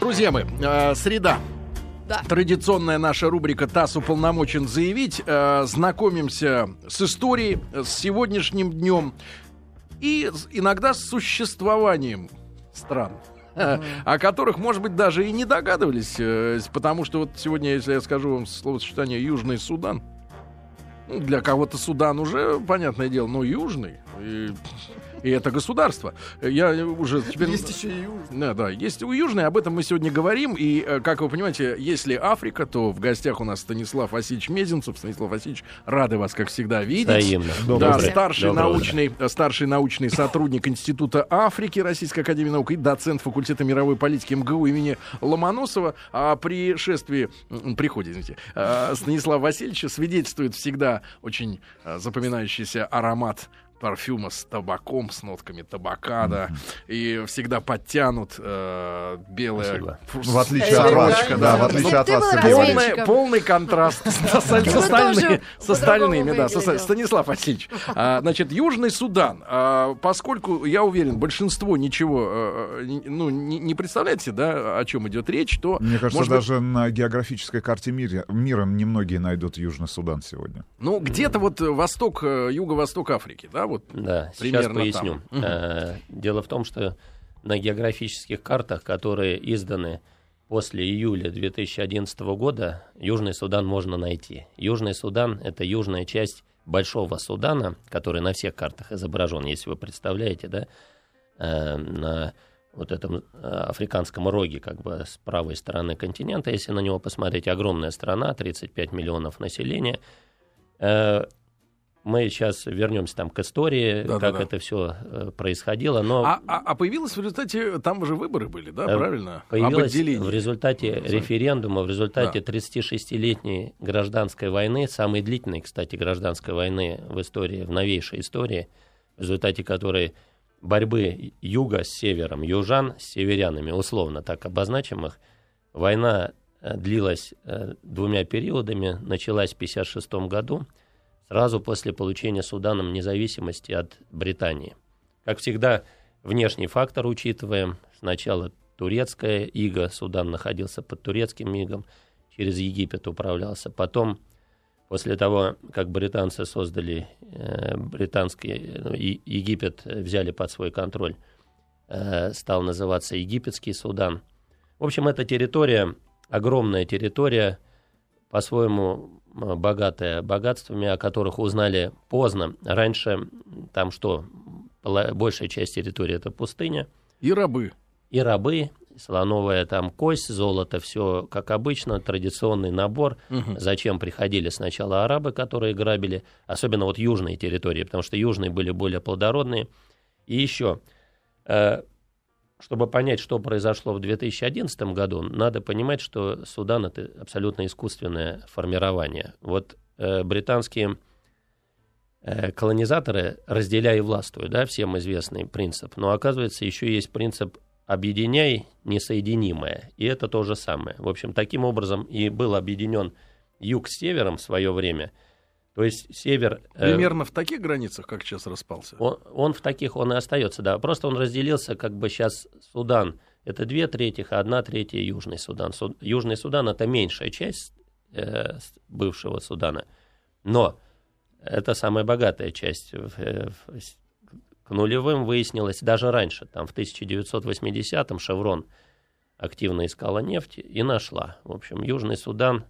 Друзья мои, э, среда. Да. Традиционная наша рубрика «ТАСС уполномочен заявить». Э, знакомимся с историей, с сегодняшним днем и иногда с существованием стран. э, О которых, может быть, даже и не догадывались, потому что вот сегодня, если я скажу вам словосочетание «Южный Судан», ну, для кого-то Судан уже, понятное дело, но Южный, и, и это государство. Я уже теперь... Есть еще и южный. Да, да, есть у Южной, об этом мы сегодня говорим. И, э, как вы понимаете, если Африка, то в гостях у нас Станислав Васильевич Мезенцев. Станислав Васильевич, рады вас, как всегда, видеть. Взаимно. Да, старший Доброе научный, старший научный сотрудник Института Африки Российской Академии Наук и доцент факультета мировой политики МГУ имени Ломоносова. О пришествии, м, приходе, извините, э, Станислава Васильевича свидетельствует всегда очень э, запоминающийся аромат парфюма с табаком, с нотками табака, да, и всегда подтянут э, белая В отличие от вас, сорочка, да, в отличие от Ты вас. Полный, полный контраст с, остальными- тоже с остальными, да. Станислав Васильевич, а, значит, Южный Судан, а, поскольку, я уверен, большинство ничего, э, э, не- ну, не, представляете, да, о чем идет речь, то... Мне кажется, даже на географической карте мира, мира немногие найдут Южный Судан сегодня. ну, где-то вот восток, э, юго-восток Африки, да, вот. Да, сейчас Примерно поясню. там. Э, Дело в том, что на географических картах, которые изданы после июля 2011 года, Южный Судан можно найти. Южный Судан — это южная часть Большого Судана, который на всех картах изображен, если вы представляете, да, э, на вот этом э, африканском роге, как бы с правой стороны континента, если на него посмотреть, огромная страна, 35 миллионов населения. Э, Мы сейчас вернемся там к истории, Да-да-да. как это все происходило, но А, а- а появилось в результате, там же выборы были, да, Э, правильно? Появилось в результате референдума, в результате 36-летней гражданской войны, самой длительной, кстати, гражданской войны в истории, в новейшей истории, в результате которой борьбы юга с севером, южан с северянами, условно так обозначим их, война э, длилась э, двумя периодами, началась в 1956 году, сразу после получения Суданом независимости от Британии. Как всегда, внешний фактор учитываем. Сначала турецкая ига, Судан находился под турецким игом, через Египет управлялся. Потом, после того, как британцы создали э, британский, ну, и- Египет взяли под свой контроль, э, стал называться Египетский Судан. В общем, эта территория, огромная территория, по-своему богатая богатствами, о которых узнали поздно. Раньше там что, большая часть территории это пустыня, И рабы. и рабы, слоновая там кость, золото, все как обычно, традиционный набор. Мгм. Зачем приходили сначала арабы, которые грабили, особенно вот южные территории, потому что южные были более плодородные. И еще, э, чтобы понять, что произошло в 2011 году, надо понимать, что Судан это абсолютно искусственное формирование. Вот э, британские э, колонизаторы разделяй и властвуй, да, всем известный принцип. Но оказывается, еще есть принцип объединяй несоединимое. И это то же самое. В общем, таким образом и был объединен юг с севером в свое время. То есть север... э, Примерно в таких границах, как сейчас распался. он, он в таких он и остается, да. Просто он разделился, как бы сейчас Судан. Это две трети, а одна третья Южный Судан. Су- Южный Судан это меньшая часть э, бывшего Судана. Но это самая богатая часть. В- э, в- К нулевым выяснилось даже раньше, там в 1980-м Шеврон активно искала нефть и нашла. В общем, Южный Судан,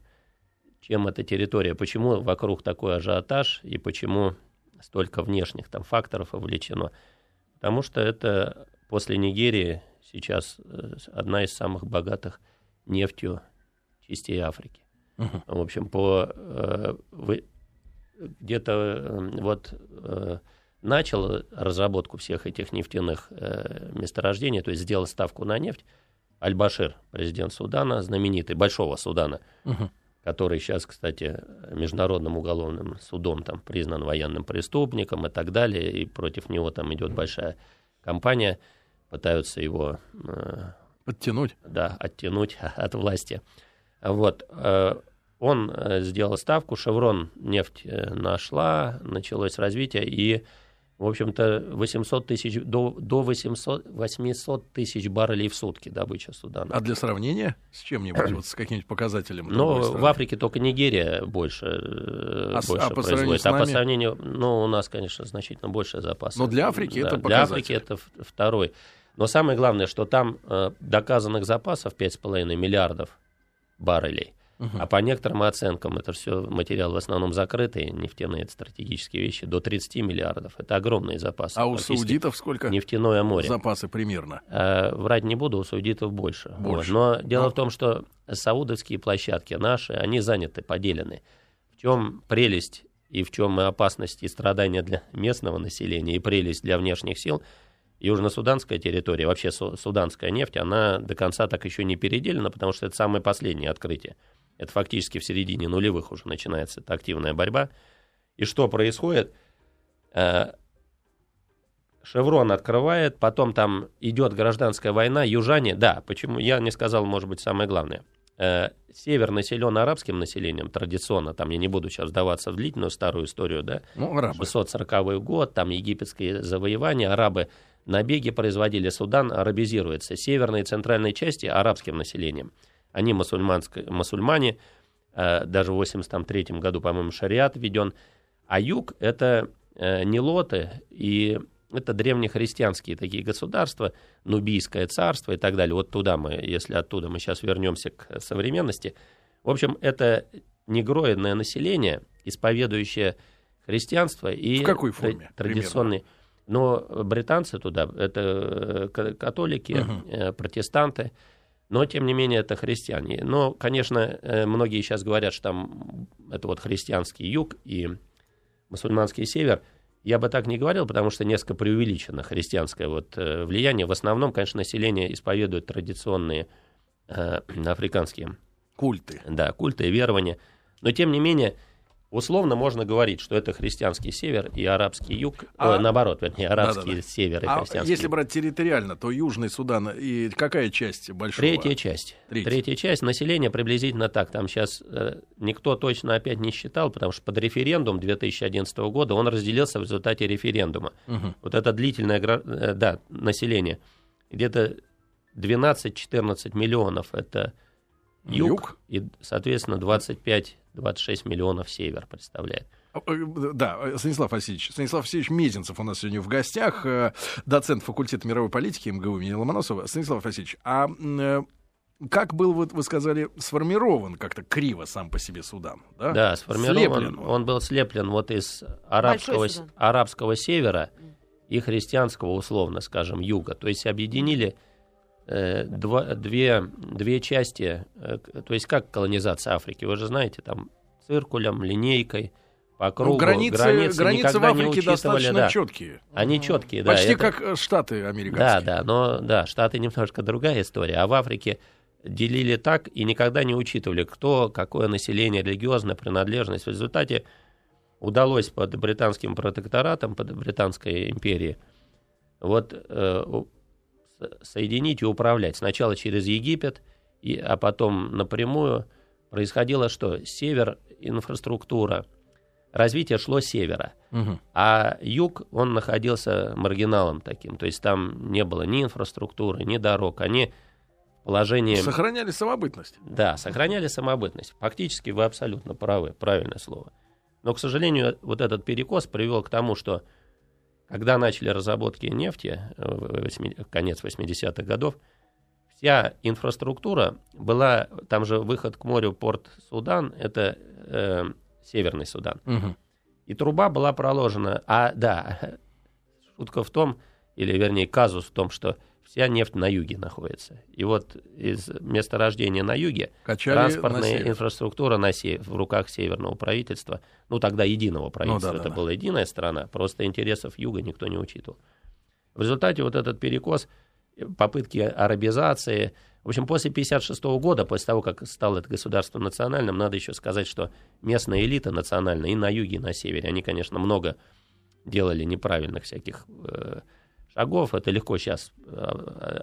чем эта территория, почему вокруг такой ажиотаж и почему столько внешних там факторов вовлечено. Потому что это после Нигерии сейчас э, одна из самых богатых нефтью частей Африки. Мгм. В общем, по э, вы- где-то э, вот э, начал разработку всех этих нефтяных э, месторождений, то есть сделал ставку на нефть. Аль-Башир, президент Судана, знаменитый, Большого Судана, Мгм. Который сейчас, кстати, Международным уголовным судом там признан военным преступником и так далее, и против него там идет большая кампания, пытаются его э, Подтянуть. да, оттянуть от власти. Вот. э, Он э, сделал ставку, Шеврон нефть э, нашла, началось развитие, и в общем-то, 800 тысяч, до, до 800, 800 тысяч баррелей в сутки добыча Судана. А для сравнения с чем-нибудь, вот с каким-нибудь показателем? Ну, в Африке только Нигерия больше, э, а, больше а по производит. А по сравнению, ну, у нас, конечно, значительно больше запасов. Но для Африки да, это показатель. Для Африки это второй. Но самое главное, что там э, доказанных запасов 5,5 миллиардов баррелей. Угу. А по некоторым оценкам, это все материал в основном закрытые, нефтяные это стратегические вещи, до 30 миллиардов. Это огромные запасы. А у саудитов сколько? Нефтяное море. Запасы примерно? А, врать не буду, у саудитов больше. больше. Вот. Но дело Но... в том, что саудовские площадки наши, они заняты, поделены. В чем прелесть и в чем опасность и страдания для местного населения, и прелесть для внешних сил – Южно-Суданская территория, вообще суданская нефть, она до конца так еще не переделена, потому что это самое последнее открытие. Это фактически в середине нулевых уже начинается эта активная борьба. И что происходит? Э, Шеврон открывает, потом там идет гражданская война, южане, да, почему, я не сказал, может быть, самое главное. Э, север населен арабским населением традиционно, там я не буду сейчас вдаваться в длительную старую историю, да, ну, арабы. 640 год, там египетские завоевания, арабы набеги производили, Судан арабизируется, северной и центральной части арабским населением – они мусульмане, э, даже в 83 году, по-моему, шариат введен. А юг — это э, нелоты, и это древнехристианские такие государства, Нубийское царство и так далее. Вот туда мы, если оттуда мы сейчас вернемся к современности. В общем, это негроидное население, исповедующее христианство и в какой форме, традиционные. Но британцы туда, это э, католики, угу. протестанты, но, тем не менее, это христиане. Но, конечно, э, многие сейчас говорят, что там это вот христианский юг и мусульманский север. Я бы так не говорил, потому что несколько преувеличено христианское вот э, влияние. В основном, конечно, население исповедует традиционные э, африканские культы. Да, культы и верования. Но, тем не менее, Условно можно говорить, что это христианский север и арабский юг, а... э, наоборот, вернее, арабский да, да, да. север и а христианский если брать территориально, то Южный Судан и какая часть большого? Третья часть. Третья, Третья часть. Население приблизительно так. Там сейчас э, никто точно опять не считал, потому что под референдум 2011 года он разделился в результате референдума. Угу. Вот это длительное э, да, население. Где-то 12-14 миллионов это юг, юг, и, соответственно, 25 26 миллионов север представляет. А, э, да, Станислав Васильевич. Станислав Васильевич Мезенцев у нас сегодня в гостях, э, доцент факультета мировой политики МГУ имени Ломоносова. Станислав Васильевич, а э, как был, вот вы сказали, сформирован как-то криво сам по себе Судан? Да, да сформирован. Слеплен. Он был слеплен вот из арабского, арабского севера и христианского, условно скажем, юга. То есть объединили Э, два, две, две части, э, то есть как колонизация Африки, вы же знаете, там циркулем, линейкой, по ну, кругу. Ну, границы, границы, границы в Африке достаточно да. четкие. Они четкие, да. Почти это... как э, Штаты американские. Да, да, но да, Штаты немножко другая история. А в Африке делили так и никогда не учитывали, кто, какое население, религиозная принадлежность. В результате удалось под британским протекторатом, под британской империей, вот соединить и управлять. Сначала через Египет, и, а потом напрямую происходило что? Север, инфраструктура, развитие шло с севера. Угу. А юг, он находился маргиналом таким. То есть там не было ни инфраструктуры, ни дорог. Они положением... Сохраняли самобытность. Да, сохраняли самобытность. Фактически вы абсолютно правы, правильное слово. Но, к сожалению, вот этот перекос привел к тому, что когда начали разработки нефти, э, в конец 80-х годов, вся инфраструктура была, там же выход к морю, порт Судан, это э, Северный Судан. Угу. И труба была проложена. А, да, шутка в том, или вернее казус в том, что вся нефть на юге находится. И вот из месторождения на юге Качали транспортная на инфраструктура на север, в руках северного правительства, ну тогда единого ну правительства, ну, да, это да, была единая страна, просто интересов юга никто не учитывал. В результате вот этот перекос, попытки арабизации, в общем, после 1956 года, после того, как стало это государство национальным, надо еще сказать, что местная элита национальная и на юге, и на севере, они, конечно, много делали неправильных всяких э, шагов. Это легко сейчас э,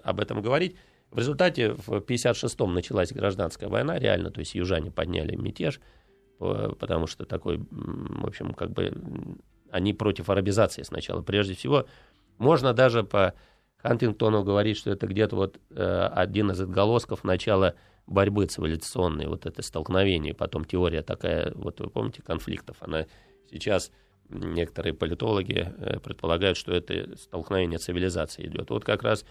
об этом говорить. В результате в 1956-м началась гражданская война, реально, то есть южане подняли мятеж, потому что такой, в общем, как бы они против арабизации сначала. Прежде всего, можно даже по Хантингтону говорить, что это где-то вот э, один из отголосков начала борьбы цивилизационной, вот это столкновение, потом теория такая, вот вы помните, конфликтов, она сейчас некоторые политологи э, предполагают, что это столкновение цивилизации идет. Вот как раз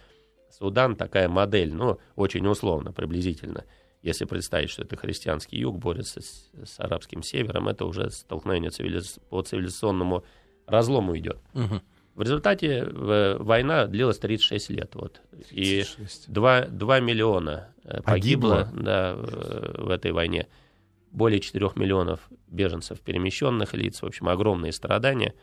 Судан такая модель, ну, очень условно, приблизительно. Если представить, что это христианский юг борется с, с арабским севером, это уже столкновение цивилиз... по цивилизационному разлому идет. Угу. В результате война длилась 36 лет. Вот, и 2, 2 миллиона э, погибло, погибло. Да, в этой войне. Более 4 миллионов беженцев, перемещенных лиц. В общем, огромные страдания.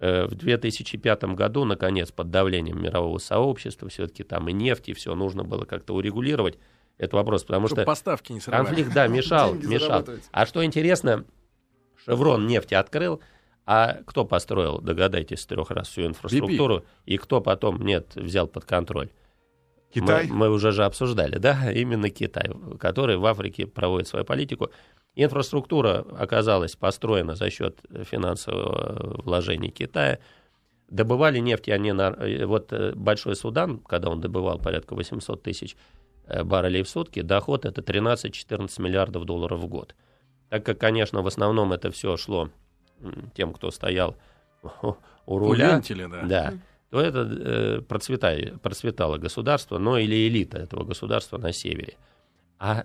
Э, в 2005 году, наконец, под давлением мирового сообщества, все-таки там и нефть, и все нужно было как-то урегулировать этот вопрос, потому Чтобы что поставки не сорвали. конфликт, да, мешал, мешал. А что интересно, Шеврон нефти открыл, а кто построил, догадайтесь, трех раз всю инфраструктуру, BP. и кто потом, нет, взял под контроль? Китай? Мы, мы уже же обсуждали, да, именно Китай, который в Африке проводит свою политику. Инфраструктура оказалась построена за счет финансового вложения Китая. Добывали нефть они на... Вот э, Большой Судан, когда он добывал порядка 800 тысяч э, баррелей в сутки, доход это 13-14 миллиардов долларов в год. Так как, конечно, в основном это все шло тем, кто стоял у руля, вентиля, да. Да, то это э, процветало, процветало государство, но или элита этого государства на севере. А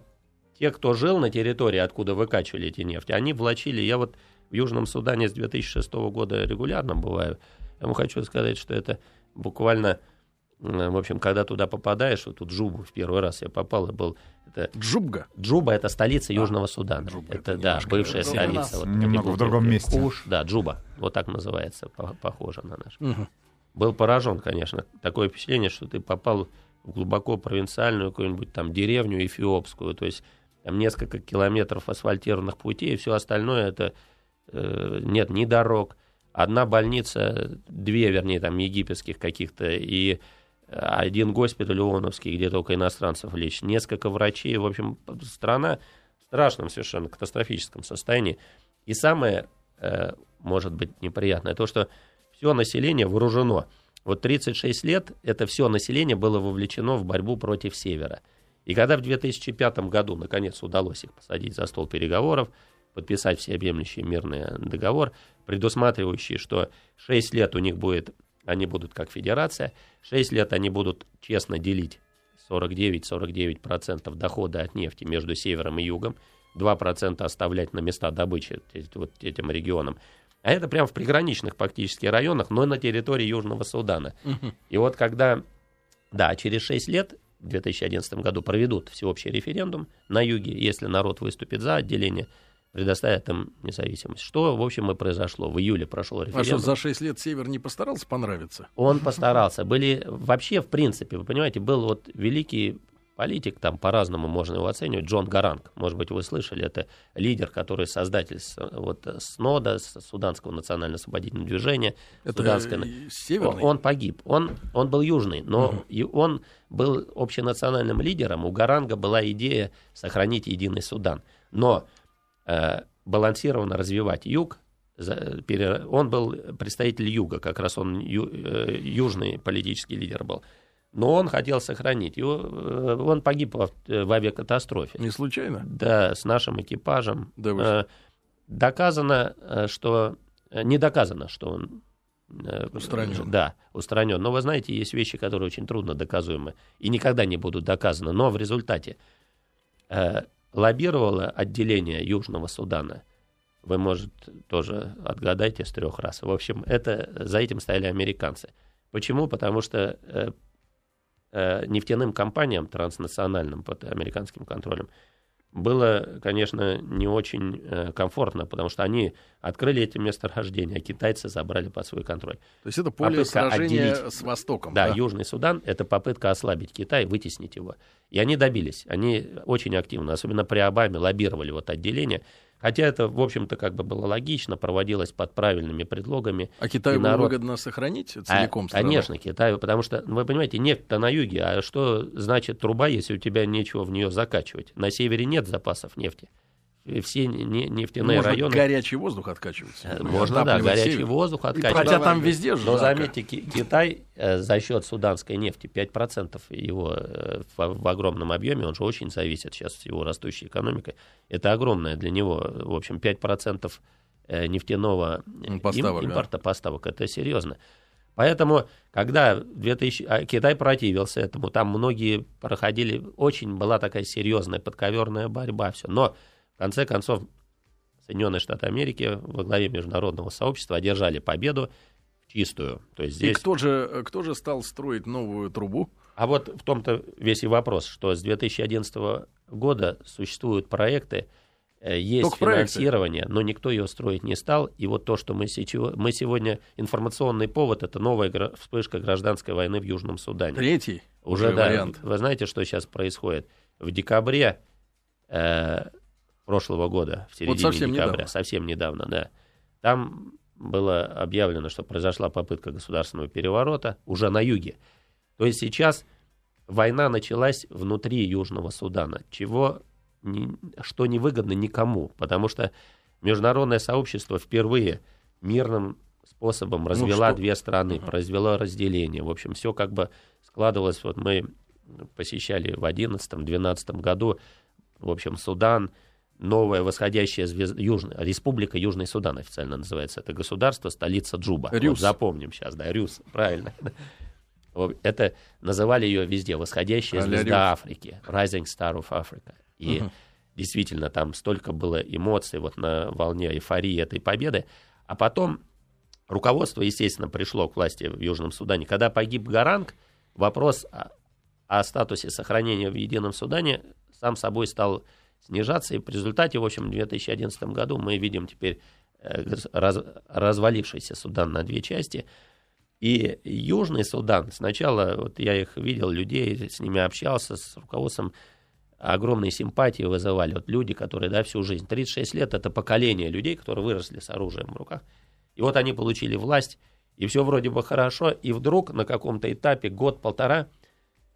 те, кто жил на территории, откуда выкачивали эти нефти, они влачили. Я вот в Южном Судане с 2006 года регулярно бываю. Я вам хочу сказать, что это буквально в общем, когда туда попадаешь, вот тут Джубу в первый раз я попал, и был... Это, Джубга? Джуба — это столица а, Южного Судана. Джуба, это, это, да, бывшая столица. Вот, немного в другом месте. Куш, да, Джуба, вот так называется, похоже на наш. Угу. Был поражен, конечно. Такое впечатление, что ты попал в глубоко провинциальную какую-нибудь там деревню эфиопскую, то есть там несколько километров асфальтированных путей, и все остальное это э, нет ни дорог, одна больница, две, вернее, там египетских каких-то, и один госпиталь ООНовский, где только иностранцев лечат, несколько врачей. В общем, страна в страшном совершенно катастрофическом состоянии. И самое, э, может быть, неприятное, то, что все население вооружено. Вот 36 лет это все население было вовлечено в борьбу против Севера. И когда в 2005 году, наконец, удалось их посадить за стол переговоров, подписать всеобъемлющий мирный договор, предусматривающий, что 6 лет у них будет они будут как федерация. 6 лет они будут честно делить 49-49% дохода от нефти между севером и югом, 2% оставлять на места добычи вот этим регионам. А это прямо в приграничных практически районах, но на территории Южного Судана. Угу. И вот когда, да, через 6 лет, в 2011 году, проведут всеобщий референдум на юге, если народ выступит за отделение, предоставят им независимость. Что, в общем, и произошло. В июле прошел референдум. А что, за 6 лет Север не постарался понравиться? Он постарался. Были вообще, в принципе, вы понимаете, был вот великий политик, там по-разному можно его оценивать, Джон Гаранг, может быть, вы слышали, это лидер, который создатель вот, СНОДа, Суданского национально-освободительного движения. Это Суданское... северный? Он погиб, он, он был южный, но угу. и он был общенациональным лидером, у Гаранга была идея сохранить единый Судан. Но Э, балансированно развивать юг. Он был представитель юга, как раз он ю, э, южный политический лидер был. Но он хотел сохранить. Его, э, он погиб в, в авиакатастрофе. Не случайно? Да, с нашим экипажем. Да, доказано, что... Не доказано, что он Устранен. Да, устранен. Но вы знаете, есть вещи, которые очень трудно доказуемы и никогда не будут доказаны. Но в результате лоббировало отделение Южного Судана. Вы, может, тоже отгадайте с трех раз. В общем, это, за этим стояли американцы. Почему? Потому что э, э, нефтяным компаниям транснациональным под американским контролем было, конечно, не очень э, комфортно, потому что они открыли эти месторождения, а китайцы забрали под свой контроль. То есть это поле попытка сражения отделить, с Востоком. Да, да, Южный Судан — это попытка ослабить Китай, вытеснить его. И они добились. Они очень активно, особенно при Обаме, лоббировали вот отделение. Хотя это, в общем-то, как бы было логично, проводилось под правильными предлогами. А Китаю было народ... выгодно сохранить целиком? А, конечно, Китаю, потому что, ну, вы понимаете, нефть-то на юге, а что значит труба, если у тебя нечего в нее закачивать? На севере нет запасов нефти. Все не, нефтяные Можно районы... горячий воздух откачивать. Э, можно, да, горячий север. воздух откачивать. Хотя там везде же Но заметьте, Китай э, за счет суданской нефти 5% его э, в, в огромном объеме, он же очень зависит сейчас с его растущей экономикой. Это огромное для него, в общем, 5% нефтяного поставок, им, импорта да. поставок. Это серьезно. Поэтому, когда 2000... А Китай противился этому, там многие проходили, очень была такая серьезная подковерная борьба, все. Но, в конце концов, Соединенные Штаты Америки во главе международного сообщества одержали победу в чистую. То есть здесь... И кто же, кто же стал строить новую трубу? А вот в том-то весь и вопрос, что с 2011 года существуют проекты, Э, есть Только финансирование, проекты. но никто ее строить не стал. И вот то, что мы, сейчас, мы сегодня, информационный повод, это новая вспышка гражданской войны в Южном Судане. Третий уже, да. Вариант. Вы знаете, что сейчас происходит? В декабре э, прошлого года, в середине вот совсем декабря, недавно. совсем недавно, да, там было объявлено, что произошла попытка государственного переворота уже на юге. То есть сейчас война началась внутри Южного Судана, чего что невыгодно никому, потому что международное сообщество впервые мирным способом ну развела ну, две страны, uh-huh. произвела разделение. В общем, все как бы складывалось. Вот мы посещали в 2011-2012 году, в общем, Судан, новая восходящая звезда, Южная, Республика Южный Судан официально называется. Это государство, столица Джуба. Рюс. Вот запомним сейчас, да, Рюс, правильно. Это называли ее везде, восходящая звезда Африки, Rising Star of Africa. И угу. действительно там столько было эмоций вот на волне эйфории этой победы. А потом руководство, естественно, пришло к власти в Южном Судане. Когда погиб Гаранг, вопрос о, о статусе сохранения в Едином Судане сам собой стал снижаться. И в результате, в общем, в 2011 году мы видим теперь э, раз, развалившийся Судан на две части. И Южный Судан, сначала вот я их видел, людей, с ними общался, с руководством огромной симпатии вызывали вот люди, которые, да, всю жизнь, 36 лет, это поколение людей, которые выросли с оружием в руках. И вот они получили власть, и все вроде бы хорошо, и вдруг на каком-то этапе, год-полтора,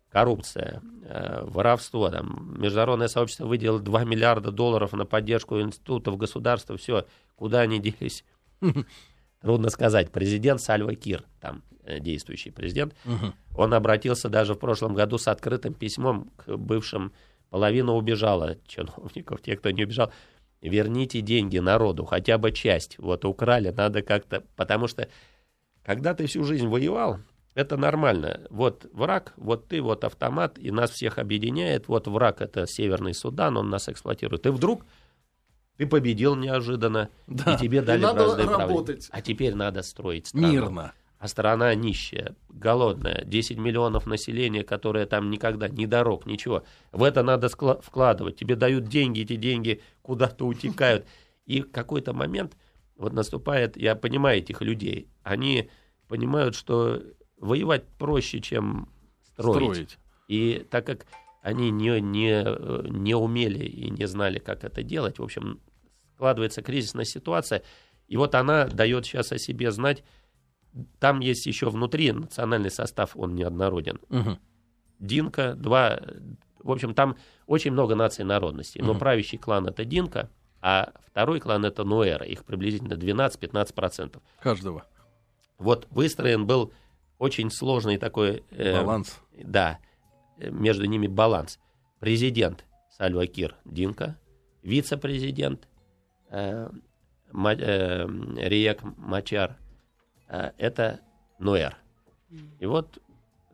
коррупция, э, воровство, там, международное сообщество выделило 2 миллиарда долларов на поддержку институтов государства, все, куда они делись, трудно сказать. Президент Сальва Кир, там, э, действующий президент, он обратился даже в прошлом году с открытым письмом к бывшим Половина убежала чиновников, те, кто не убежал. Верните деньги народу, хотя бы часть. Вот украли, надо как-то... Потому что, когда ты всю жизнь воевал, это нормально. Вот враг, вот ты, вот автомат, и нас всех объединяет. Вот враг — это Северный Судан, он нас эксплуатирует. И вдруг ты победил неожиданно, да. и тебе дали и надо работать. А теперь надо строить страну. Мирно а страна нищая, голодная, 10 миллионов населения, которое там никогда, ни дорог, ничего. В это надо вкладывать. Тебе дают деньги, эти деньги куда-то утекают. И в какой-то момент вот наступает, я понимаю этих людей, они понимают, что воевать проще, чем строить. строить. И так как они не, не, не умели и не знали, как это делать, в общем, складывается кризисная ситуация, и вот она дает сейчас о себе знать, там есть еще внутри национальный состав, он неоднороден. Угу. Динка, два... В общем, там очень много наций народностей. Но угу. правящий клан это Динка, а второй клан это Нуэра. Их приблизительно 12-15%. Каждого. Вот выстроен был очень сложный такой... Э, баланс. Да, между ними баланс. Президент Сальва Кир Динка, вице-президент э, Ма, э, Риек Мачар Э, это Нуэр. И вот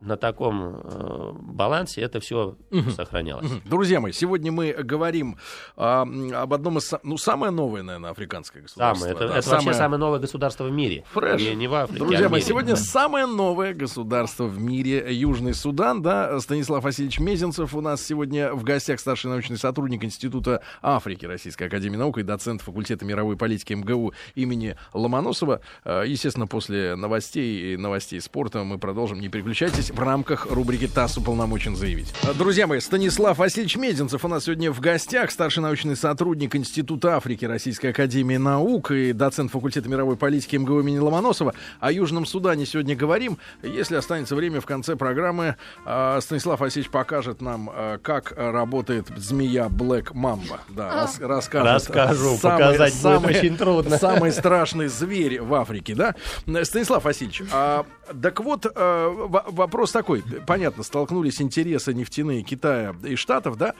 на таком э, балансе это все угу. сохранялось. Угу. Друзья мои, сегодня мы говорим э, об одном из, ну, самое новое, наверное, африканское государство. Самое, это, да, это самое... вообще самое новое государство в мире. Фреш. Не, не в Африке, Друзья а мои, сегодня да. самое новое государство в мире, Южный Судан, да, Станислав Васильевич Мезенцев у нас сегодня в гостях, старший научный сотрудник Института Африки Российской Академии Наук и доцент факультета мировой политики МГУ имени Ломоносова. Э, естественно, после новостей и новостей спорта мы продолжим, не переключайтесь. Здесь в рамках рубрики «ТАСС уполномочен заявить». Друзья мои, Станислав Васильевич Мединцев у нас сегодня в гостях, старший научный сотрудник Института Африки Российской Академии Наук и доцент факультета мировой политики МГУ имени Ломоносова. О Южном Судане сегодня говорим. Если останется время в конце программы, э, Станислав Васильевич покажет нам, э, как работает змея Black Mamba. Да, рас, расскажет. Расскажу, самый, показать самый, будет очень трудно. Самый страшный зверь в Африке, да? Станислав Васильевич, а, так вот, а, вопрос такой. Понятно, столкнулись интересы нефтяные Китая и Штатов, да?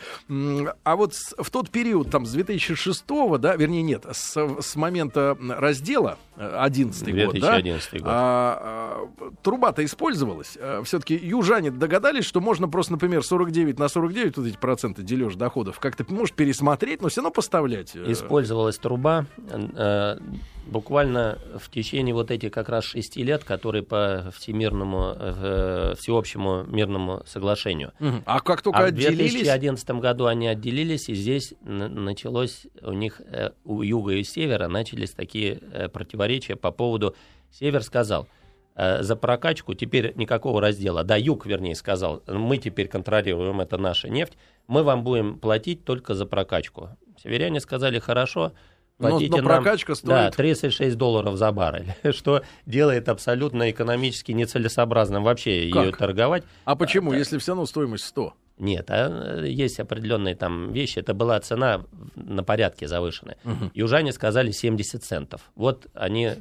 А вот в тот период, там, с 2006, да, вернее, нет, с, с момента раздела, 11 год, 2011 да? год. А, а, труба-то использовалась. А, Все-таки южане догадались, что можно просто, например, 49 на 49, вот эти проценты дележ доходов, как-то, может, пересмотреть, но все равно поставлять. Э. Использовалась труба. Э, буквально в течение вот этих как раз шести лет, которые по всемирному, э, всеобщему мирному соглашению. Угу. А как только а отделились? В 2011 году они отделились, и здесь началось у них, э, у юга и севера начались такие э, противоречия по поводу... Север сказал, э, за прокачку теперь никакого раздела. Да, юг, вернее, сказал, мы теперь контролируем, это наша нефть, мы вам будем платить только за прокачку. Северяне сказали, хорошо, но, но прокачка нам, стоит... Да, 36 долларов за баррель, что делает абсолютно экономически нецелесообразным вообще как? ее торговать. А почему, а, если все равно стоимость 100? Нет, а есть определенные там вещи. Это была цена на порядке завышенная. Угу. Южане сказали 70 центов. Вот они...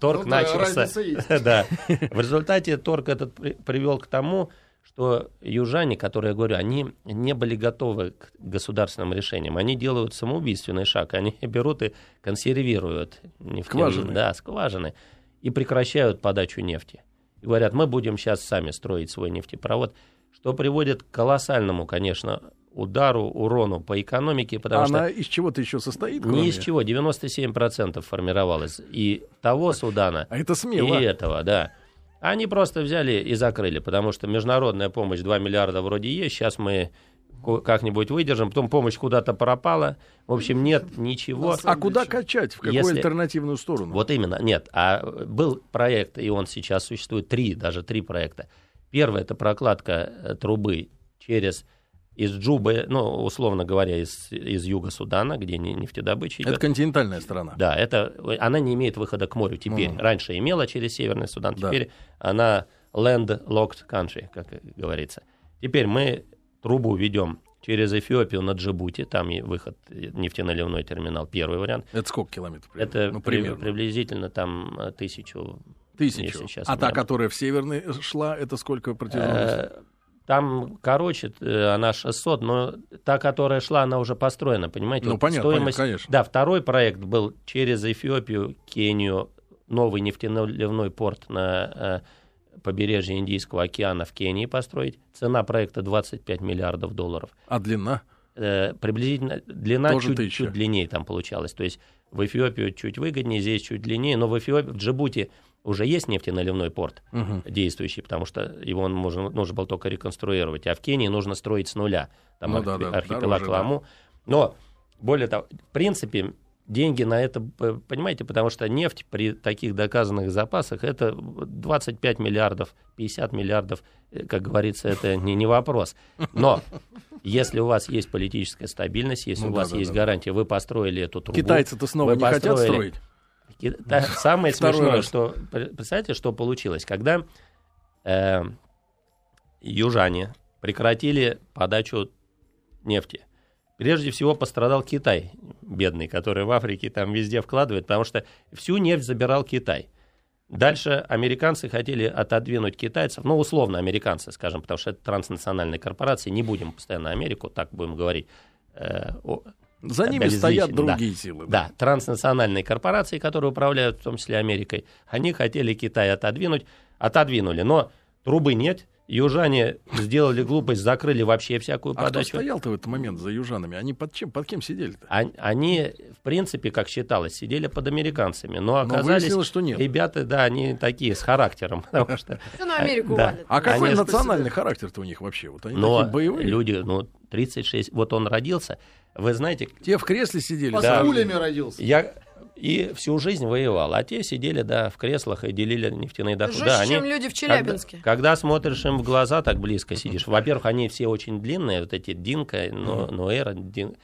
Торг ну, начался. Да, да. В результате торг этот привел к тому, что южане, которые я говорю, они не были готовы к государственным решениям. Они делают самоубийственный шаг. Они берут и консервируют нефтяные, скважины. Да, скважины. И прекращают подачу нефти. И говорят, мы будем сейчас сами строить свой нефтепровод. Что приводит к колоссальному, конечно, удару, урону по экономике, потому Она что... из чего-то еще состоит? Кроме... Не из чего, 97% формировалось. И того Судана, а это смело. и этого, да. Они просто взяли и закрыли, потому что международная помощь 2 миллиарда вроде есть, сейчас мы как-нибудь выдержим, потом помощь куда-то пропала. В общем, нет ничего. А куда качать? В какую Если... альтернативную сторону? Вот именно, нет. А был проект, и он сейчас существует, три, даже три проекта. Первый – это прокладка э, трубы через из Джубы, ну, условно говоря, из, из юга Судана, где нефтедобыча идет. Это континентальная страна. Да, это, она не имеет выхода к морю теперь. Угу. Раньше имела через Северный Судан, да. теперь она land-locked country, как говорится. Теперь мы трубу ведем через Эфиопию на Джибути, там и выход нефтеналивной терминал, первый вариант. Это сколько километров? Это ну, примерно. приблизительно там э, тысячу. Тысячу. А та, которая в Северный шла, это сколько протяженность? Там, короче, э, она 600, но та, которая шла, она уже построена, понимаете? Ну, вот понятно, стоимость... понятно, конечно. Да, второй проект был через Эфиопию, Кению, новый нефтеналивной порт на э, побережье Индийского океана в Кении построить. Цена проекта 25 миллиардов долларов. А длина? Э, приблизительно длина чуть, чуть длиннее там получалась. То есть в Эфиопию чуть выгоднее, здесь чуть длиннее, но в Эфиопии, в Джибути уже есть нефтеналивной порт угу. действующий, потому что его нужно, нужно было только реконструировать. А в Кении нужно строить с нуля. Там ну, архип... да, да, архипелаг дороже, Ламу. Да. Но, более того, в принципе, деньги на это, понимаете, потому что нефть при таких доказанных запасах это 25 миллиардов, 50 миллиардов, э, как говорится, это не, не вопрос. Но если у вас есть политическая стабильность, если ну, у вас да, есть да, гарантия, вы построили эту трубу. Китайцы-то снова не построили, хотят строить. Самое смешное, что представьте, что получилось, когда э, южане прекратили подачу нефти. Прежде всего пострадал Китай, бедный, который в Африке там везде вкладывает, потому что всю нефть забирал Китай. Дальше американцы хотели отодвинуть китайцев, ну, условно американцы, скажем, потому что это транснациональные корпорации, не будем постоянно Америку, так будем говорить, э, за ними стоят другие да. силы. Да. да, транснациональные корпорации, которые управляют в том числе Америкой, они хотели Китай отодвинуть, отодвинули, но трубы нет, Южане сделали глупость, закрыли вообще всякую а подачу. кто стоял-то в этот момент за южанами? Они под чем, под кем сидели-то? Они, в принципе, как считалось, сидели под американцами, но оказались... Но что нет. Ребята, да, они такие, с характером, потому что... Все на Америку да. А какой они... национальный характер-то у них вообще? Вот они но такие боевые? люди, ну, 36... Вот он родился, вы знаете... Те в кресле сидели. Да. пулями родился. Я и всю жизнь воевал. А те сидели, да, в креслах и делили нефтяные доходы. Жестче, да, они, чем люди в Челябинске. Когда, когда смотришь им в глаза, так близко сидишь. Во-первых, они все очень длинные, вот эти Динка, но, Ноэра, Дин...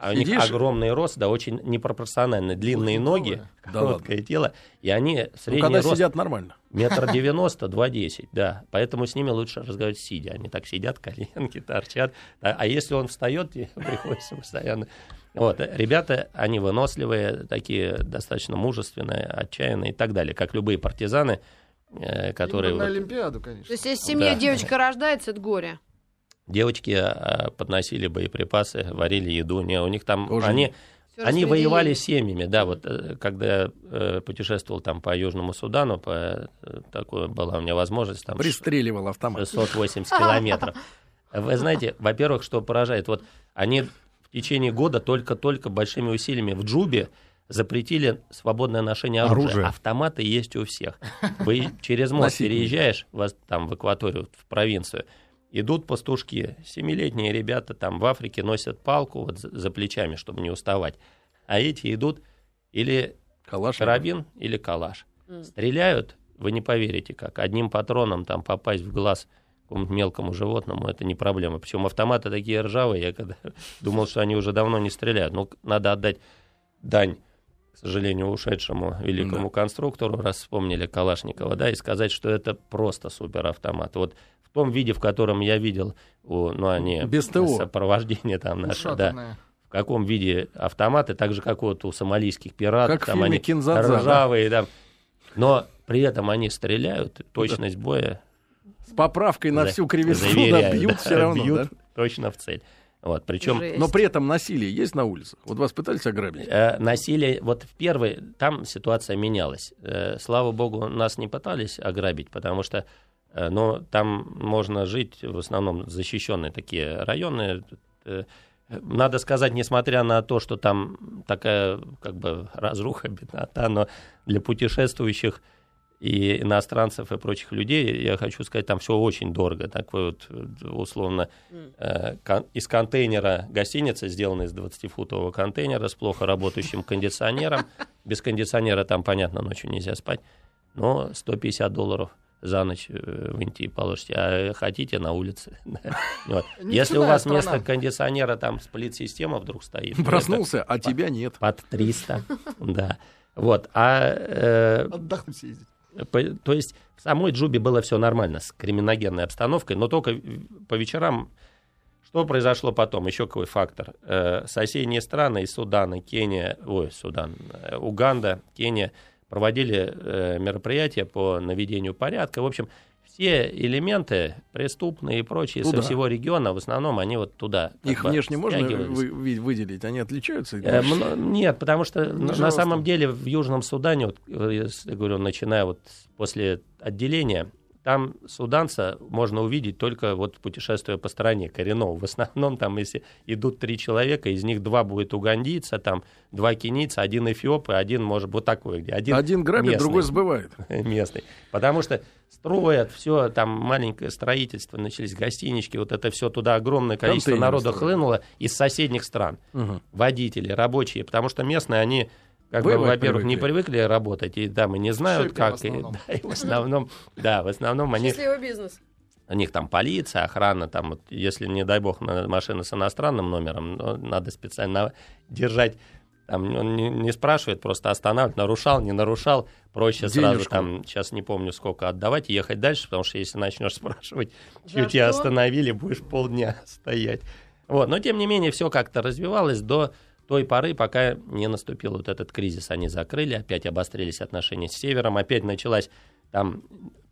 А у них Сидишь? огромный рост, да, очень непропорционально. Длинные ноги, Да короткое тело. И они Ну, средний когда рост сидят нормально. метр девяносто, два десять, да. Поэтому с ними лучше разговаривать сидя. Они так сидят, коленки торчат. А, а если он встает, приходится постоянно... Вот, ребята, они выносливые, такие достаточно мужественные, отчаянные и так далее, как любые партизаны, э, которые... Именно на вот- Олимпиаду, конечно. То есть, если в семье Да. девочка рождается, это горе. Девочки а, подносили боеприпасы, варили еду. Не, у них там Тоже они, они воевали семьями, да, вот э, когда я э, путешествовал там по Южному Судану, по, э, такое была у меня возможность там Пристреливал автомат. 680 километров. Вы знаете, во-первых, что поражает, вот они в течение года только-только большими усилиями в Джубе запретили свободное ношение оружия. Оружие. Автоматы есть у всех. Вы через мост переезжаешь, вас там в экваторию, в провинцию, идут пастушки, семилетние ребята там в Африке носят палку вот за, плечами, чтобы не уставать. А эти идут или Калаш. карабин или калаш. Стреляют, вы не поверите как. Одним патроном там попасть в глаз какому-то мелкому животному, это не проблема. Причем автоматы такие ржавые, я когда думал, что они уже давно не стреляют. Ну, надо отдать дань, к сожалению, ушедшему великому конструктору, раз вспомнили Калашникова, да, и сказать, что это просто суперавтомат. Вот в том виде, в котором я видел, ну, они Без ТО. сопровождение там наше, да, в каком виде автоматы, так же, как вот у сомалийских пиратов. Как там они «Кинзадза», ржавые, да. Но при этом они стреляют, точность боя С поправкой на всю кривизну да, бьют да, все равно. бьют да? точно в цель. Вот, причем Жесть. Но при этом насилие есть на улицах. Вот вас пытались ограбить? э, насилие, вот в первой, там ситуация менялась. Э, слава богу, нас не пытались ограбить, потому что но там можно жить, в основном защищенные такие районы. Э, Надо сказать, несмотря на то, что там такая как бы разруха, беднота, но для путешествующих и иностранцев и прочих людей, я хочу сказать, там все очень дорого. Так вот, э, условно, э, кон- из контейнера гостиницы, сделанной из 20-футового контейнера с плохо работающим кондиционером. Без кондиционера там, понятно, ночью нельзя спать. Но 150 долларов за ночь э, в Индии положите, а хотите на улице. Вот. Если у вас вместо кондиционера там сплит-система вдруг стоит. Проснулся, а тебя нет. Под 300, да. Вот, а э, Отдохнуть съездить. по- То есть в самой Джубе было все нормально с криминогенной обстановкой, но только по вечерам что произошло потом? Еще какой фактор? Э, Соседние страны из Судана, Кения, ой, Судан, э, Уганда, Кения проводили э, мероприятия по наведению порядка. В общем, все элементы преступные и прочие Туда. со всего региона, в основном они вот туда. Их внешне можно вы- вы- выделить? Они отличаются? Э, мно- Нет, потому что на- на самом деле в Южном Судане, вот, э, я говорю, начиная вот после отделения, там суданца можно увидеть только вот путешествуя по стране коренного. В основном там, если идут три человека, из них два будет угандийца, там два кенийца, один эфиоп и один, может, вот такой. где Один, Один грабит, местный. другой сбывает. местный. Потому что строят все, там маленькое строительство, начались гостинички, вот это все туда огромное количество Контейнеры народа строят. хлынуло из соседних стран. Мгм. Водители, рабочие, потому что местные, они, как бы, Воевать во-первых, не привыкли. работать, и там и не знают, Шипер в как. И, да, и в основном, да, в основном они Счастливый бизнес. у них там полиция, охрана, там, вот, если, не дай бог, на- машина с иностранным номером, ну, надо специально держать. Там он не, не спрашивает, просто останавливает, нарушал, не нарушал. Проще сразу Денежку. там, сейчас не помню сколько отдавать, и ехать дальше, потому что если начнешь спрашивать, За что тебя остановили, будешь полдня стоять. Вот, но тем не менее все как-то развивалось до той поры, пока не наступил вот этот кризис. Они закрыли, опять обострились отношения с Севером, опять началась там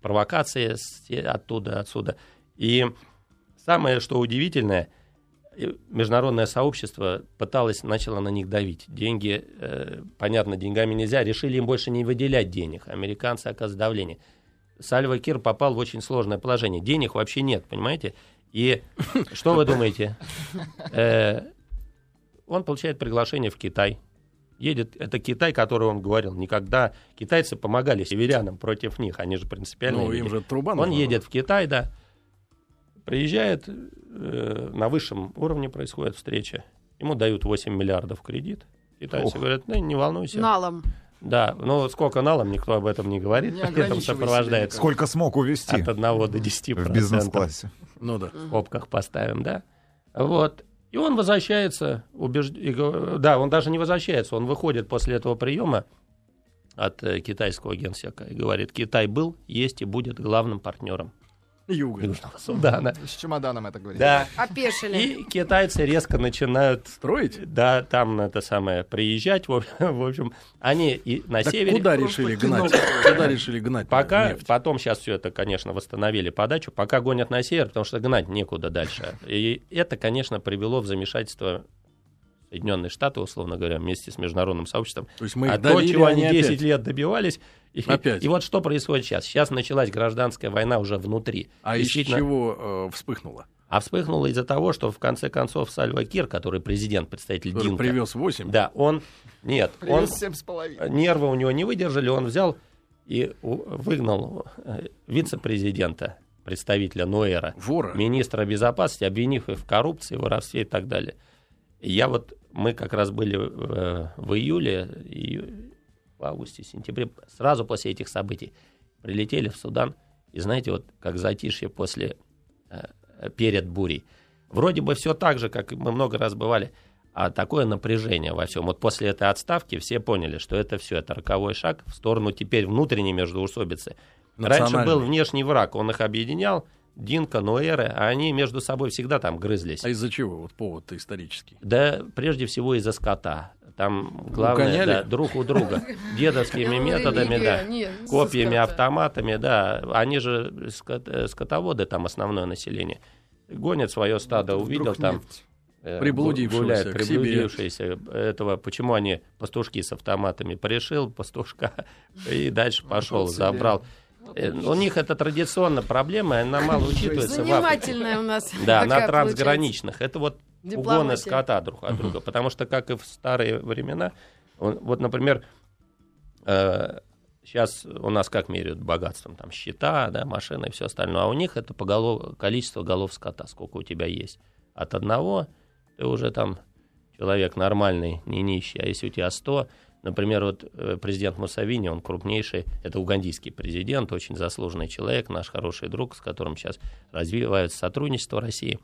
провокация оттуда, отсюда. И самое, что удивительное, международное сообщество пыталось, начало на них давить. Деньги, э, понятно, деньгами нельзя, решили им больше не выделять денег. Американцы оказывают давление. Сальва Кир попал в очень сложное положение. Денег вообще нет, понимаете? И что вы думаете? Э, Он получает приглашение в Китай. Едет, это Китай, который он говорил, никогда китайцы помогали северянам против них, они же принципиально. Ну, им же труба Он нужна. едет в Китай, да, приезжает, э, на высшем уровне происходит встреча, ему дают 8 миллиардов кредит, Китайцы Ох. говорят, ну, не волнуйся. Налом. Да, ну сколько налом, никто об этом не говорит, Не себя сопровождает Сколько смог увезти от 1 до 10 в бизнес-классе? Ну да. в скобках поставим, да. Вот. И он возвращается, го- да, он даже не возвращается, он выходит после этого приема от э, китайского генсека и говорит, Китай был, есть и будет главным партнером Юга. Судана. С чемоданом это говорит. Да. Опешили. И китайцы резко начинают Строить? да, там это самое приезжать. В в общем, они и на Так севере. куда решили гнать? Куда решили гнать? Пока, нефть? потом сейчас все это, конечно, восстановили подачу, пока гонят на север, потому что гнать некуда дальше. И это, конечно, привело в замешательство Соединенные Штаты, условно говоря, вместе с международным сообществом. То есть мы а то, чего они они 10 опять. лет добивались. И, Опять. и вот что происходит сейчас. Сейчас началась гражданская война уже внутри. А из чего э, вспыхнуло? А вспыхнуло из-за того, что в конце концов Сальва Кир, который президент, представитель Который Динка, привез 8? да, он, нет, он, Привез семь с половиной. нервы у него не выдержали, он взял и выгнал э, вице-президента, представителя Ноэра, Вора? министра безопасности, обвинив их в коррупции, воровстве и так далее. Я вот, мы как раз были э, в июле, и в августе, сентябре, сразу после этих событий, прилетели в Судан, и знаете, вот как затишье после, э, перед бурей. Вроде бы все так же, как мы много раз бывали, а такое напряжение во всем. Вот после этой отставки все поняли, что это все, это роковой шаг в сторону теперь внутренней междоусобицы. Раньше был внешний враг, он их объединял, Динка, Нуэры, а они между собой всегда там грызлись. А из-за чего? Вот повод-то исторический. Да, прежде всего из-за скота. Там главное, Угоняли? да, друг у друга. Дедовскими методами, да. Копьями, автоматами, да. Они же э, скотоводы, там основное население. Гонят свое стадо, увидел там э, Приблудившегося гуляет, к себе. приблудившийся этого. Почему они пастушки с автоматами порешил пастушка и дальше пошел, себе. забрал. Э, У них это традиционно проблема, она мало учитывается в Африке. У нас. Да, на трансграничных. Это вот угоны скота друг от друга. Потому что, как и в старые времена, он- вот, например, сейчас у нас как меряют богатством? Там счета, да, машины и все остальное. А у них это по голов- количество голов скота, сколько у тебя есть. От одного ты уже там человек нормальный, не нищий. А если у тебя 100, например, вот э, президент Муссавини, он крупнейший, это угандийский президент, очень заслуженный человек, наш хороший друг, с которым сейчас развивается сотрудничество России.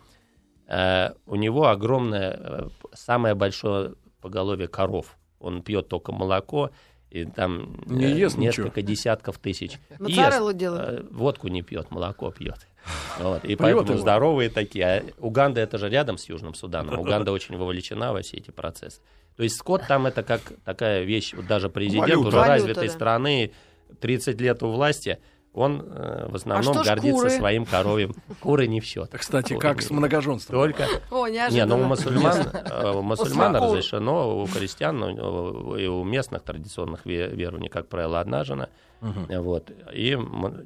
Э, у него огромное, э, самое большое поголовье коров. Он пьет только молоко, и там Не ест ничего. несколько десятков тысяч. Моцареллу Ест, делает. водку не пьет, молоко пьет. Вот, и Пьет поэтому его. здоровые такие. А Уганда это же рядом с Южным Суданом. Уганда очень вовлечена во все эти процессы. То есть скот там это как такая вещь, вот даже президент Валюта. уже Валюта, развитой да. страны, 30 лет у власти, он э, в основном ж гордится куры? своим коровьим. Куры не в счет. Кстати, Куры как не- с многоженством. Только О, не, ну у мусульман, э, у мусульман разрешено, у христиан у- и у местных традиционных ве- верований, как правило, одна жена. Вот. И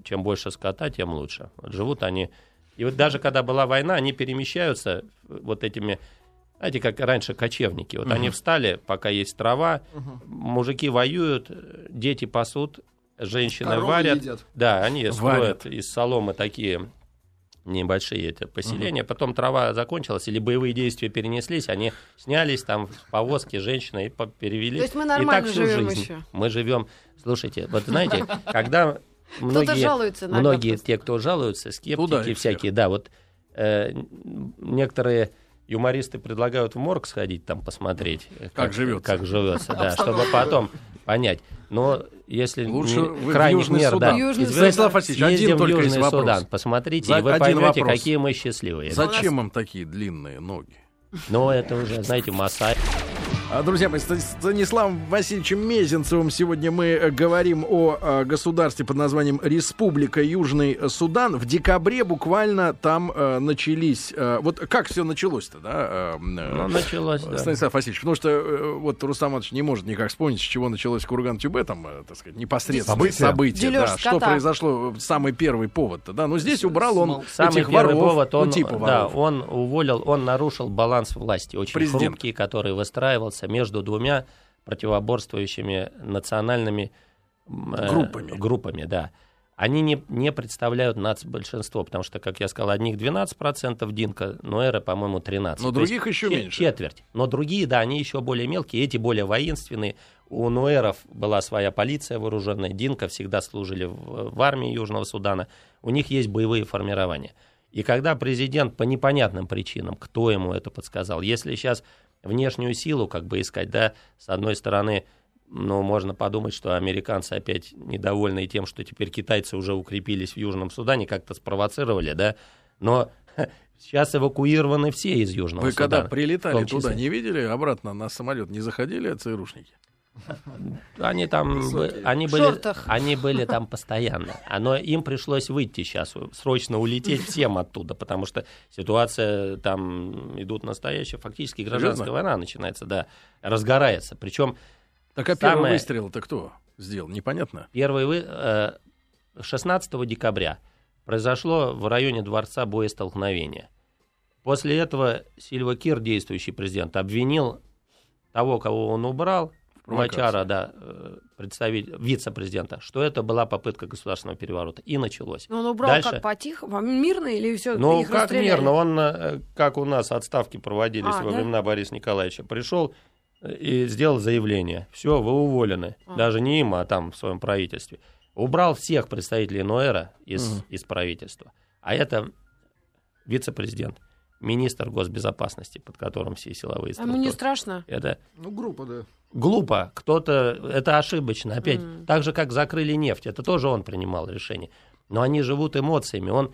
чем больше скота, тем лучше. Вот живут они. И вот даже когда была война, они перемещаются вот этими, знаете, как раньше кочевники. Вот они встали, пока есть трава, мужики воюют, дети пасут, женщины Коровы варят. едят. Да, они Варят. строят из соломы такие небольшие эти поселения. Потом трава закончилась, или боевые действия перенеслись, они снялись там в повозке, женщины и перевели. То есть мы и нормально так всю живем жизнь. еще. Мы живем. Слушайте, вот знаете, когда многие, жалуется многие те, кто жалуются, скептики всякие, да, вот э, некоторые юмористы предлагают в морг сходить там посмотреть, э, Как живется. как живется, да, чтобы потом понять. Но если Лучше не- крайних мер, Судан. да, Южный. Станислав Васильевич, один только есть Южный вопрос. Судан, посмотрите, За- и вы один поймете, вопрос. какие мы счастливые. Зачем им такие длинные ноги? Но это уже, знаете, Масай. А, Друзья мои, с Станиславом Васильевичем Мезенцевым сегодня мы э, говорим о э, государстве под названием Республика Южный Судан. В декабре буквально там э, начались... э, вот как все началось-то, да? Ну, началось, да. Станислав Васильевич, потому что вот Рустам Иванович не может никак вспомнить, с чего началось Курган-Тюбе, там, так сказать, непосредственно События. события. Да, что скота. произошло, э, самый первый повод-то, да? Но здесь убрал он Самый этих воров, повод, ну, он, типа да, воров. он уволил, он нарушил баланс власти, очень Президент. хрупкий, который выстраивался между двумя противоборствующими национальными э, Группами. группами, да. они не, не представляют нацбольшинство, потому что, как я сказал, одних 12% Динка, Нуэра, по-моему, 13%. Но То других еще меньше. Четверть. Но другие, да, они еще более мелкие, эти более воинственные. У Нуэров была своя полиция вооруженная, Динка всегда служили в, в армии Южного Судана. У них есть боевые формирования. И когда президент по непонятным причинам, кто ему это подсказал, если сейчас внешнюю силу как бы искать, да, с одной стороны, ну, можно подумать, что американцы опять недовольны тем, что теперь китайцы уже укрепились в Южном Судане, как-то спровоцировали, да, но сейчас эвакуированы все из Южного Вы Судана. когда в прилетали туда, не видели обратно на самолет, не заходили ЦРУшники? Они там, Высокие. они были, шортах. они были там постоянно. А, Но им пришлось выйти сейчас, срочно улететь всем оттуда, потому что ситуация там идут настоящая, фактически гражданская война начинается, да, разгорается. Причем Так а первый выстрел-то кто сделал? Непонятно. Первый вы, э, 16 декабря произошло в районе дворца боестолкновение. После этого Сильва Кир, действующий президент, обвинил того, кого он убрал. Мачара, да, э, представитель, вице-президента, что это была попытка государственного переворота. И началось. Но он убрал Дальше. как по-тихому, мирно или все Ну, их как расстреляли? мирно, он, э, как у нас отставки проводились А, во да? времена Бориса Николаевича, пришел э, и сделал заявление. Все, вы уволены. А. Даже не им, а там в своем правительстве. Убрал всех представителей Ноэра из, Мгм. из правительства. А это вице-президент, министр госбезопасности, под которым все силовые А ему не структуры. страшно? Это Ну, группа, да. глупо, кто-то, это ошибочно. Опять, Мгм. так же, как закрыли нефть, это тоже он принимал решение. Но они живут эмоциями, он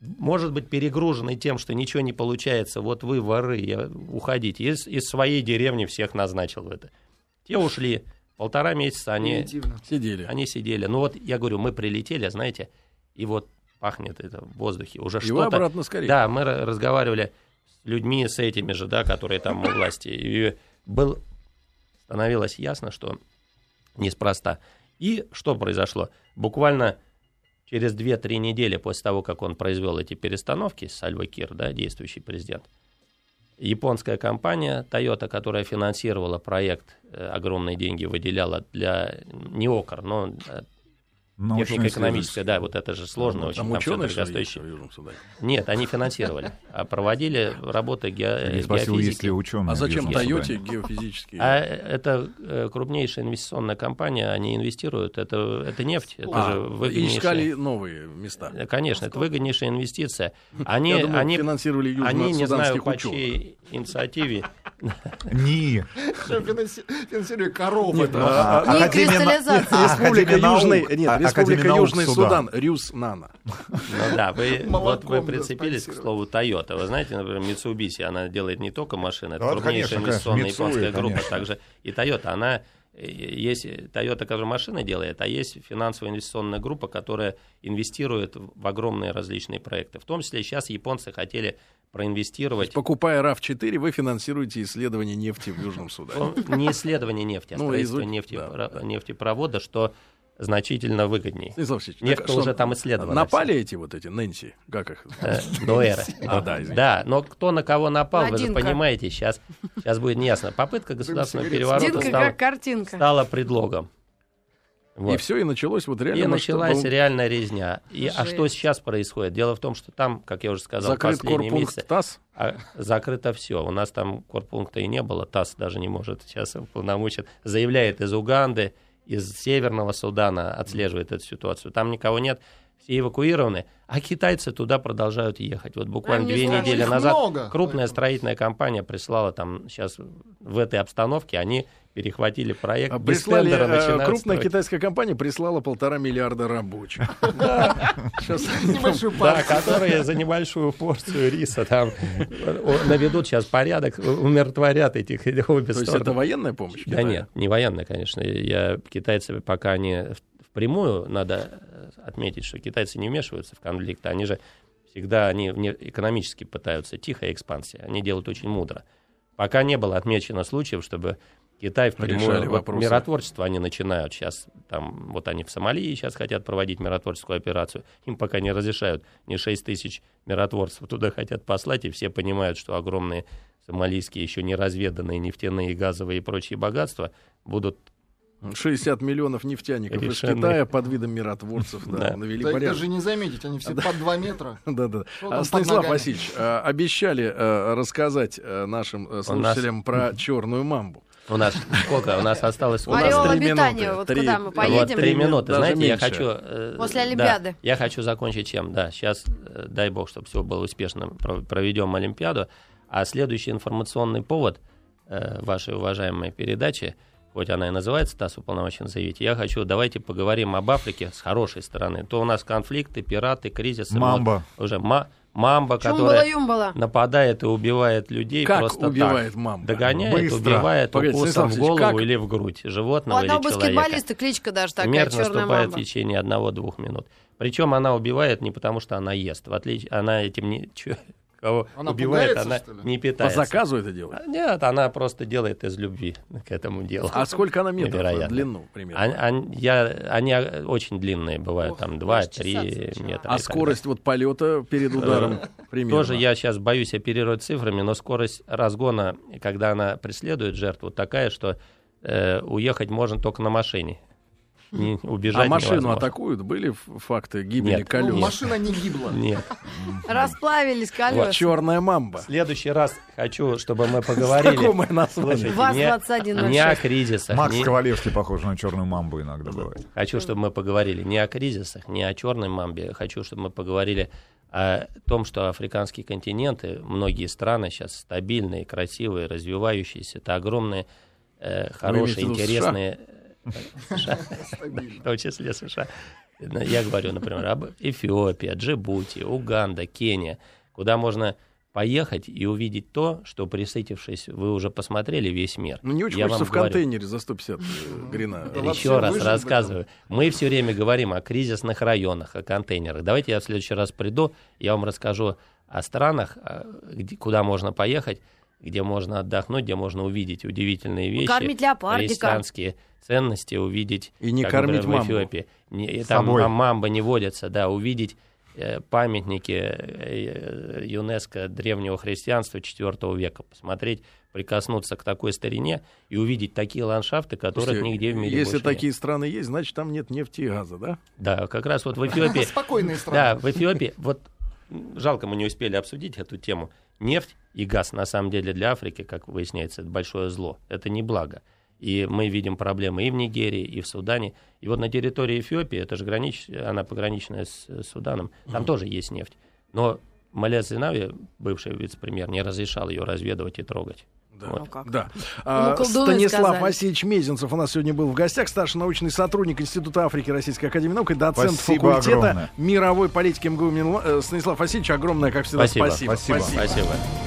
может быть перегруженный тем, что ничего не получается, вот вы воры, я- уходите. Из, из своей деревни всех назначил в это. Те ушли, полтора месяца они, Примитивно. Сидели. они сидели. Ну вот, я говорю, мы прилетели, знаете, и вот пахнет это в воздухе, уже Его что-то... обратно скорее. Да, мы ра- разговаривали с людьми, с этими же, да, которые там у власти. И был, становилось ясно, что неспроста. И что произошло? Буквально через 2-3 недели после того, как он произвел эти перестановки, Сальва Кир, да, действующий президент, японская компания Toyota, которая финансировала проект, э, огромные деньги выделяла для не ОКР, но э, технико-экономическая, да, вот это же сложно очень, Там там ученые, ли, дорогостоящее. Нет, они финансировали, а проводили работы ге- Я спросил, есть ли геофизики. ученые. А зачем Тойоте геофизические? А это э, крупнейшая инвестиционная компания, они инвестируют, это, это нефть, это А, же и выгоднейшая. искали новые места. Э, Конечно, это выгоднейшая инвестиция. Они, Я думал, они, финансировали они не знаю, по чьей инициативе. НИИ. Что, финанси- Финансируя коров. Не кристаллизация. Республика Южный, нет, А- Республика Южный Судан. Рюс Нано. Ну да, вы, вот вы прицепились к слову Toyota. Вы знаете, например, Mitsubishi, она делает не только машины, это Ну, крупнейшая инвестиционная японская группа, также и Toyota. Она э, есть Toyota, которая машины делает, а есть финансовая инвестиционная группа, которая инвестирует в огромные различные проекты. В том числе сейчас японцы хотели проинвестировать Покупая RAV-4, вы финансируете исследование нефти в Южном Судане. ну, не исследование нефти, а Ну, строительство изу- нефти, да, про- да. нефтепровода, что значительно выгоднее. Нефть уже там исследована Напали эти вот эти Нэнси? Как их? Э, Ноэра. А, да, но кто на кого напал, вы же понимаете, сейчас, сейчас будет неясно. Попытка государственного переворота стала предлогом. Вот. И все, и началось вот реально... И началась был реальная резня. И, а что сейчас происходит? Дело в том, что там, как я уже сказал, Закрыт последние корпункт месяцы ТАСС. а, закрыто все. У нас там корпункта и не было. ТАСС даже не может сейчас полномочен. Заявляет из Уганды, из Северного Судана, отслеживает эту ситуацию. Там никого нет, все эвакуированы, а китайцы туда продолжают ехать. Вот буквально А, две страшно. недели назад много, крупная поэтому. строительная компания прислала там сейчас в этой обстановке, они перехватили проект, А без Прислали, э, крупная строить. китайская компания прислала полтора миллиарда рабочих. Да, которые за небольшую порцию риса там э, наведут сейчас порядок, умиротворят этих обе То есть это военная помощь? Да нет, не военная, конечно. Я, китайцы пока они в- впрямую, надо э, отметить, что китайцы не вмешиваются в конфликт, они же всегда, они экономически пытаются, тихая экспансия, они делают очень мудро. Пока не было отмечено случаев, чтобы Китай Решали впрямую, вот вопросы. миротворчество они начинают сейчас, там, вот они в Сомали сейчас хотят проводить миротворческую операцию, им пока не разрешают, не 6 тысяч миротворцев туда хотят послать, и все понимают, что огромные сомалийские еще не разведанные нефтяные, газовые и прочие богатства будут 60 миллионов нефтяников из Решены. Китая под видом миротворцев да, Да. навели Да это порядок. же не заметить, они все по 2 метра. Да, да. А, под Станислав? Васильевич, а, обещали э, рассказать э, нашим э, слушателям про черную мамбу. У нас сколько? У нас осталось... У нас Орел три обитания, минуты. вот Три. куда мы поедем? Три минуты. Знаете, я хочу... э, После да, Олимпиады. я хочу закончить чем? Да, сейчас, э, дай бог, чтобы все было успешно, про- проведем Олимпиаду. А следующий информационный повод э, вашей уважаемой передачи, хоть она и называется «ТАСС уполномочен заявить», я хочу, давайте поговорим об Африке с хорошей стороны. То у нас конфликты, пираты, кризисы. Мамба. Вот уже ма- мамба, которая Чумбала-юмбала. нападает и убивает людей Как просто убивает так. мамба? Догоняет, Быстро. убивает Погодите, укусом в голову как? или в грудь У животного или одного человека. баскетболиста кличка даже такая, Смерть черная наступает мамба. в течение одного-двух минут. Причем она убивает не потому, что она ест. В отличие, она этим не кого Она убивает, она что ли? не По питается. заказу это делает? А, Нет, она просто делает из любви к этому делу. А сколько она метров Невероятно. длину примерно? Они, они- я, они а, очень длинные бывают, Ох, там даже 2-3 чесаться начала. метра. А скорость вот полета перед ударом примерно? Тоже я сейчас боюсь оперировать цифрами, но скорость разгона, когда она преследует жертву, такая, что э, уехать можно только на машине. Не, убежать А машину невозможно. атакуют? Были факты гибели Нет. колес? Ну, машина не гибла. Нет. Расплавились колеса. Черная мамба. В следующий раз хочу, чтобы мы поговорили. Знакомое название. Слушайте, ВАЗ-2106. не, не о кризисах. Макс не- Ковалевский похож на черную мамбу иногда бывает. Хочу, чтобы мы поговорили не о кризисах, не о черной мамбе. Хочу, чтобы мы поговорили о том, что африканские континенты, многие страны сейчас стабильные, красивые, развивающиеся. Это огромные, э, хорошие, интересные... США, в том числе США. Я говорю, например, об Эфиопии, Джибути, Уганда, Кения, куда можно поехать и увидеть то, что, присытившись, вы уже посмотрели весь мир. Ну, не очень Я хочется в говорю. контейнере за 150 э, грина. Да вообще Еще раз рассказываю. Мы все время говорим о кризисных районах, о контейнерах. Давайте я в следующий раз приду, я вам расскажу о странах, а, куда можно поехать, где можно отдохнуть, где можно увидеть удивительные вещи. Покормить леопардика. Христианские ценности, увидеть... И не как, кормить например, мамбу. в Эфиопии. Не- там собой. мам- мамба не водятся, да, увидеть э, памятники э, ЮНЕСКО древнего христианства IV века, посмотреть, прикоснуться к такой старине и увидеть такие ландшафты, которых Слушайте, нигде в мире Если больше такие страны есть, значит, там нет нефти и газа, да? Да, как раз вот в Эфиопии... Спокойные Да, страны. в Эфиопии, вот жалко, мы не успели обсудить эту тему. Нефть и газ, на самом деле, для Африки, как выясняется, это большое зло. Это не благо. И мы видим проблемы и в Нигерии, и в Судане. И вот на территории Эфиопии, это же гранич... она пограничная с э, Суданом, там тоже есть нефть. Но Малез Зинави, бывший вице-премьер, не разрешал ее разведывать и трогать. Да. Вот. Ну как? Да. А, Ну, колдуны Станислав сказали. Васильевич Мезенцев у нас сегодня был в гостях, старший научный сотрудник Института Африки Российской Академии Наук и доцент Спасибо факультета огромное. мировой политики МГУ. Э, Станислав Васильевич, огромное, как всегда, Спасибо. спасибо. Спасибо. Спасибо.